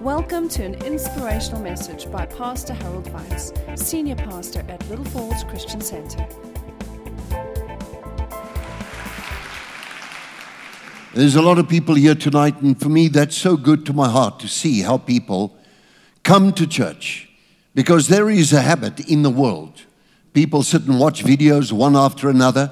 Welcome to an inspirational message by Pastor Harold Weitsz, Senior Pastor at Little Falls Christian Center. There's a lot of people here tonight, and for me, that's so good to my heart to see how people come to church because there is a habit in the world. People sit and watch videos one after another,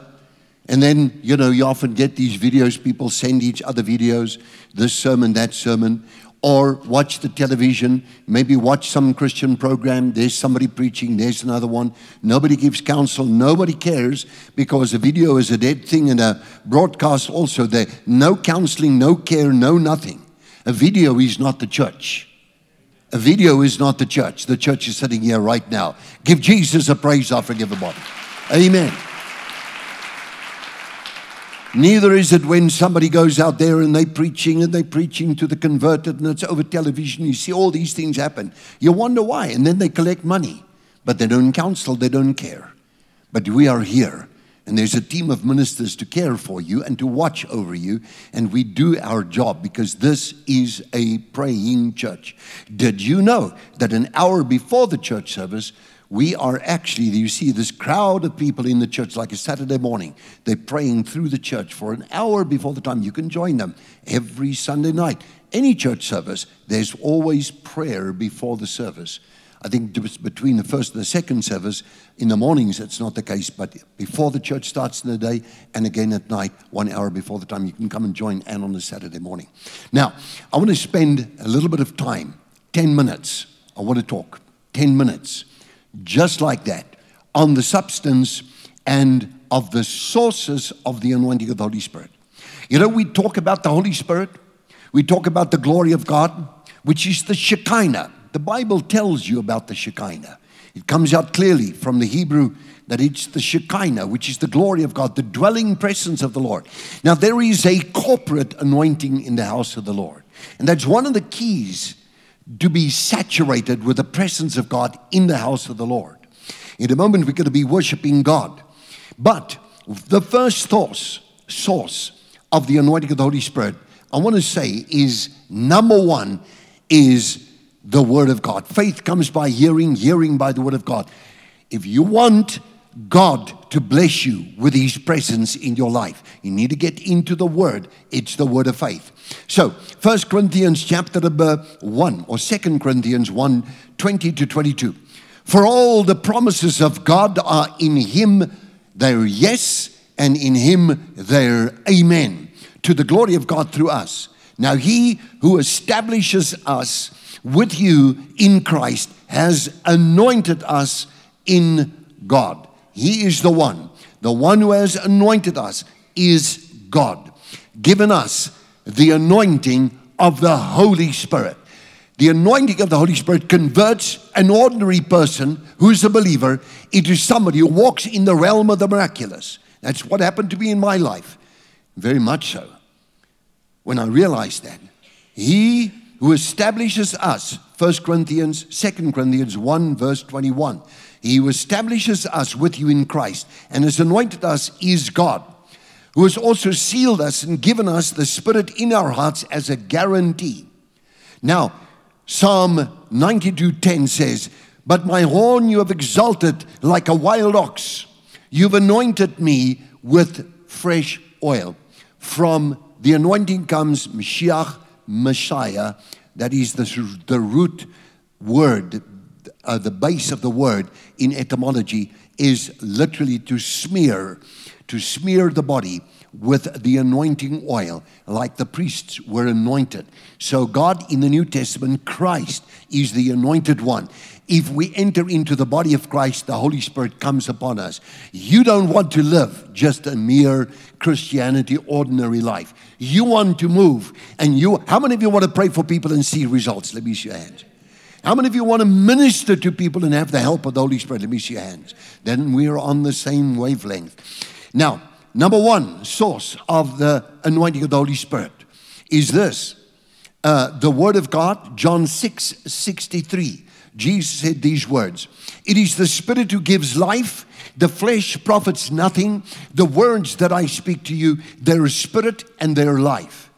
and then, you know, you often get these videos, people send each other videos, this sermon, that sermon or watch the television, maybe watch some Christian program. There's somebody preaching, there's another one. Nobody gives counsel, nobody cares because a video is a dead thing and a broadcast also there. No counseling, no care, no nothing. A video is not the church. A video is not the church. The church is sitting here right now. Give Jesus a praise offering, everybody. Amen. Neither is it when somebody goes out there and they're preaching and they're preaching to the converted and it's over television. You see all these things happen. You wonder why. And then they collect money, but they don't counsel, they don't care. But we are here and there's a team of ministers to care for you and to watch over you. And we do our job because this is a praying church. Did you know that an hour before the church service, we are actually, you see this crowd of people in the church like a Saturday morning. They're praying through the church for an hour before the time. You can join them every Sunday night. Any church service, there's always prayer before the service. I think between the first and the second service, in the mornings, it's not the case, but before the church starts in the day and again at night, one hour before the time, you can come and join Anne on a Saturday morning. Now, I want to spend a little bit of time, 10 minutes. I want to talk 10 minutes just like that, on the substance and of the sources of the anointing of the Holy Spirit. You know, we talk about the Holy Spirit, we talk about the glory of God, which is the Shekinah. The Bible tells you about the Shekinah. It comes out clearly from the Hebrew that it's the Shekinah, which is the glory of God, the dwelling presence of the Lord. Now, there is a corporate anointing in the house of the Lord. And that's one of the keys to be saturated with the presence of God in the house of the Lord. In a moment, we're going to be worshiping God. But the first source, source of the anointing of the Holy Spirit, I want to say is number one is the Word of God. Faith comes by hearing, hearing by the Word of God. If you want God to bless you with His presence in your life. You need to get into the Word. It's the Word of faith. So, First Corinthians chapter number 1 or Second Corinthians 1 20 to 22. For all the promises of God are in Him, they're yes, and in Him, they're amen, to the glory of God through us. Now, He who establishes us with you in Christ has anointed us in God he is the one. The one who has anointed us is God, given us the anointing of the Holy Spirit. The anointing of the Holy Spirit converts an ordinary person who's a believer into somebody who walks in the realm of the miraculous. That's what happened to me in my life. Very much so. When I realized that, He who establishes us, 1 Corinthians, 2 Corinthians 1, verse 21. He who establishes us with you in Christ and has anointed us is God, who has also sealed us and given us the Spirit in our hearts as a guarantee. Now, Psalm 92:10 says, But my horn you have exalted like a wild ox. You've anointed me with fresh oil. From the anointing comes Mashiach, Messiah. That is the, the root word uh, the base of the word in etymology is literally to smear, to smear the body with the anointing oil, like the priests were anointed. So, God in the New Testament, Christ is the anointed one. If we enter into the body of Christ, the Holy Spirit comes upon us. You don't want to live just a mere Christianity, ordinary life. You want to move. And you, how many of you want to pray for people and see results? Let me see your hands. How many of you want to minister to people and have the help of the Holy Spirit? Let me see your hands. Then we're on the same wavelength. Now, number one source of the anointing of the Holy Spirit is this uh, the Word of God, John 6 63. Jesus said these words It is the Spirit who gives life. The flesh profits nothing. The words that I speak to you, they're spirit and they're life.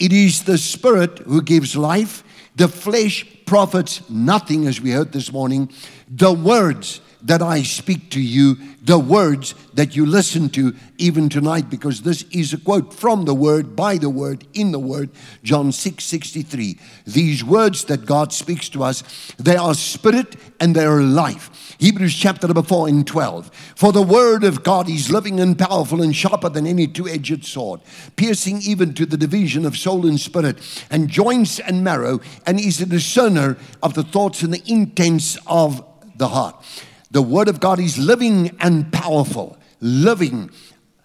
It is the Spirit who gives life. The flesh profits nothing, as we heard this morning. The words that I speak to you, the words that you listen to even tonight, because this is a quote from the word, by the word, in the word, John 6 63. These words that God speaks to us, they are spirit and they are life. Hebrews chapter number 4 and 12. For the word of God is living and powerful and sharper than any two edged sword, piercing even to the division of soul and spirit, and joints and marrow, and is a discerner of the thoughts and the intents of the heart. The Word of God is living and powerful, living,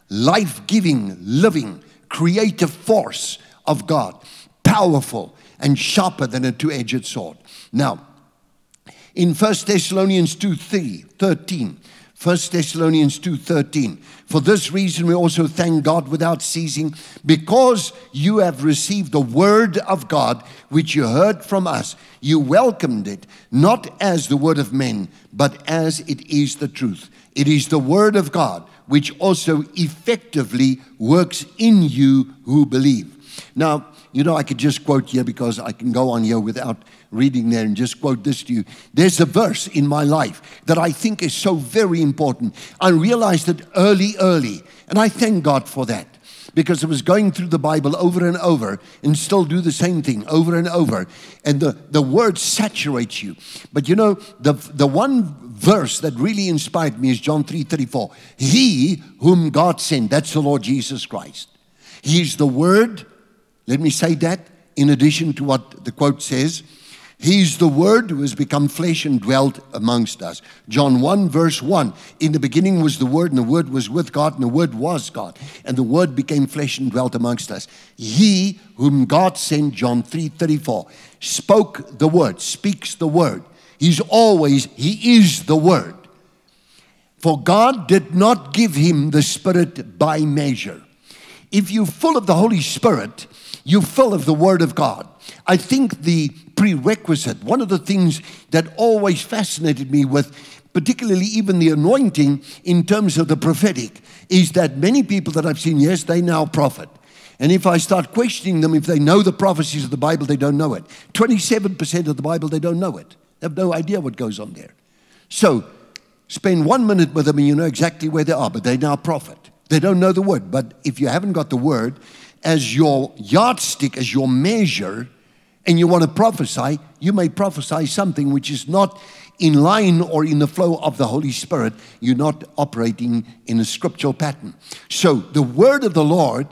life giving, living, creative force of God, powerful and sharper than a two edged sword. Now, in 1 Thessalonians 2 3, 13, 1 Thessalonians 2:13 For this reason we also thank God without ceasing because you have received the word of God which you heard from us. You welcomed it not as the word of men but as it is the truth. It is the word of God which also effectively works in you who believe now you know I could just quote here because I can go on here without reading there and just quote this to you. There's a verse in my life that I think is so very important. I realized it early, early, and I thank God for that because I was going through the Bible over and over and still do the same thing over and over. And the, the word saturates you. But you know, the, the one verse that really inspired me is John 3 34. He whom God sent, that's the Lord Jesus Christ. He's the word. Let me say that in addition to what the quote says. He's the Word who has become flesh and dwelt amongst us. John 1, verse 1. In the beginning was the Word, and the Word was with God, and the Word was God. And the Word became flesh and dwelt amongst us. He whom God sent, John 3 34, spoke the Word, speaks the Word. He's always, He is the Word. For God did not give him the Spirit by measure. If you're full of the Holy Spirit, you're full of the Word of God. I think the prerequisite, one of the things that always fascinated me with, particularly even the anointing in terms of the prophetic, is that many people that I've seen, yes, they now prophet. And if I start questioning them, if they know the prophecies of the Bible, they don't know it. 27% of the Bible, they don't know it. They have no idea what goes on there. So, spend one minute with them and you know exactly where they are, but they now prophet. They don't know the word. But if you haven't got the word, as your yardstick, as your measure, and you want to prophesy, you may prophesy something which is not in line or in the flow of the Holy Spirit. You're not operating in a scriptural pattern. So the word of the Lord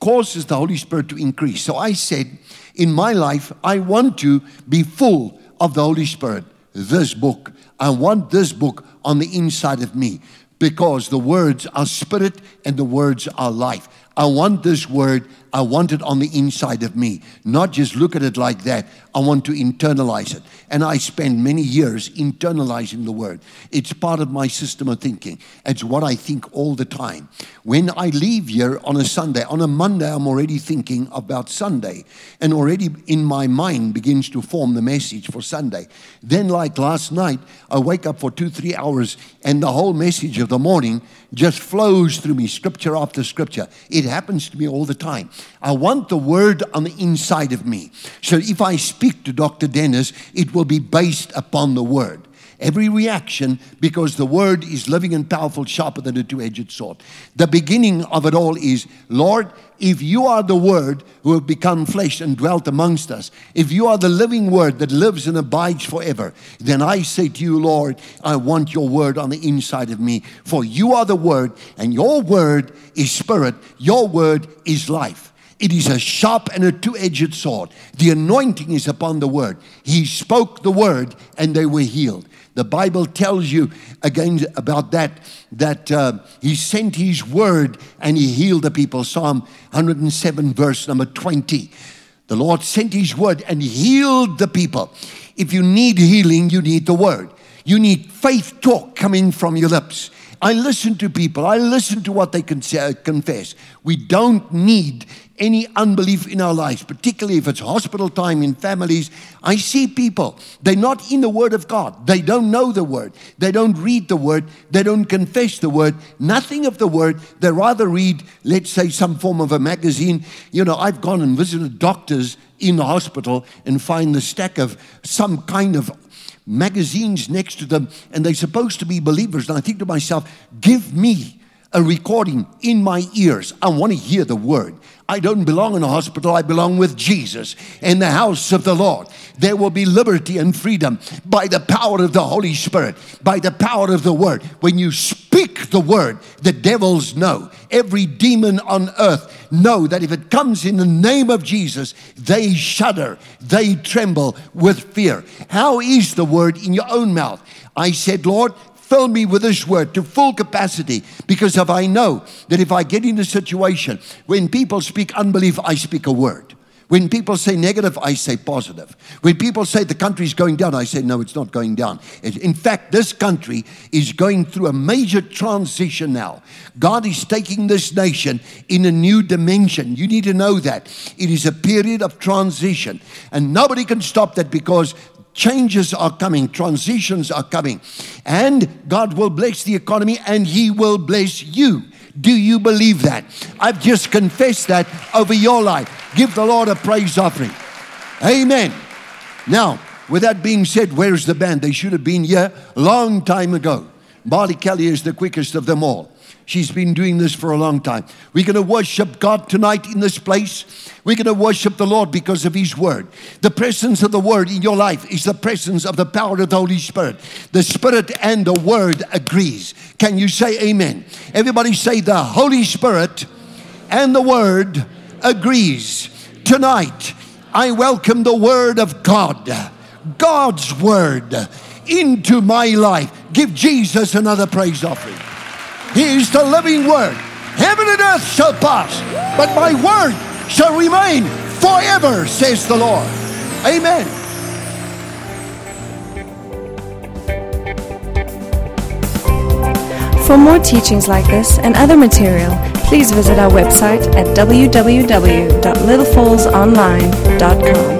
causes the Holy Spirit to increase. So I said, in my life, I want to be full of the Holy Spirit. This book, I want this book on the inside of me because the words are spirit and the words are life. I want this word, I want it on the inside of me, not just look at it like that. I want to internalize it. And I spend many years internalizing the word. It's part of my system of thinking. It's what I think all the time. When I leave here on a Sunday, on a Monday, I'm already thinking about Sunday, and already in my mind begins to form the message for Sunday. Then, like last night, I wake up for two, three hours, and the whole message of the morning just flows through me, scripture after scripture. It happens to me all the time. I want the word on the inside of me. So if I speak to Dr. Dennis, it will be based upon the word. Every reaction, because the word is living and powerful, sharper than a two edged sword. The beginning of it all is Lord, if you are the word who have become flesh and dwelt amongst us, if you are the living word that lives and abides forever, then I say to you, Lord, I want your word on the inside of me. For you are the word, and your word is spirit, your word is life. It is a sharp and a two edged sword. The anointing is upon the word. He spoke the word and they were healed. The Bible tells you again about that, that uh, he sent his word and he healed the people. Psalm 107, verse number 20. The Lord sent his word and healed the people. If you need healing, you need the word. You need faith talk coming from your lips. I listen to people. I listen to what they can say, confess. We don't need any unbelief in our lives, particularly if it's hospital time in families. I see people, they're not in the Word of God. They don't know the Word. They don't read the Word. They don't confess the Word. Nothing of the Word. They rather read, let's say, some form of a magazine. You know, I've gone and visited doctors in the hospital and find the stack of some kind of magazines next to them, and they're supposed to be believers. And I think to myself, give me a recording in my ears. I want to hear the word. I don't belong in a hospital. I belong with Jesus in the house of the Lord. There will be liberty and freedom by the power of the Holy Spirit, by the power of the word. When you speak the word, the devils know. Every demon on earth know that if it comes in the name of Jesus, they shudder, they tremble with fear. How is the word in your own mouth? I said, Lord, Fill me with this word to full capacity because if I know that if I get in a situation when people speak unbelief, I speak a word. When people say negative, I say positive. When people say the country is going down, I say, no, it's not going down. In fact, this country is going through a major transition now. God is taking this nation in a new dimension. You need to know that. It is a period of transition. And nobody can stop that because changes are coming, transitions are coming, and God will bless the economy and He will bless you. Do you believe that? I've just confessed that over your life. Give the Lord a praise offering. Amen. Now, with that being said, where's the band? They should have been here long time ago. Marley Kelly is the quickest of them all. She's been doing this for a long time. We're going to worship God tonight in this place. We're going to worship the Lord because of His Word. The presence of the Word in your life is the presence of the power of the Holy Spirit. The Spirit and the Word agrees. Can you say amen? Everybody say the Holy Spirit and the Word agrees. Tonight, I welcome the Word of God, God's Word, into my life. Give Jesus another praise offering. He is the living word. Heaven and earth shall pass, but my word shall remain forever, says the Lord. Amen. For more teachings like this and other material, please visit our website at www.littlefallsonline.com.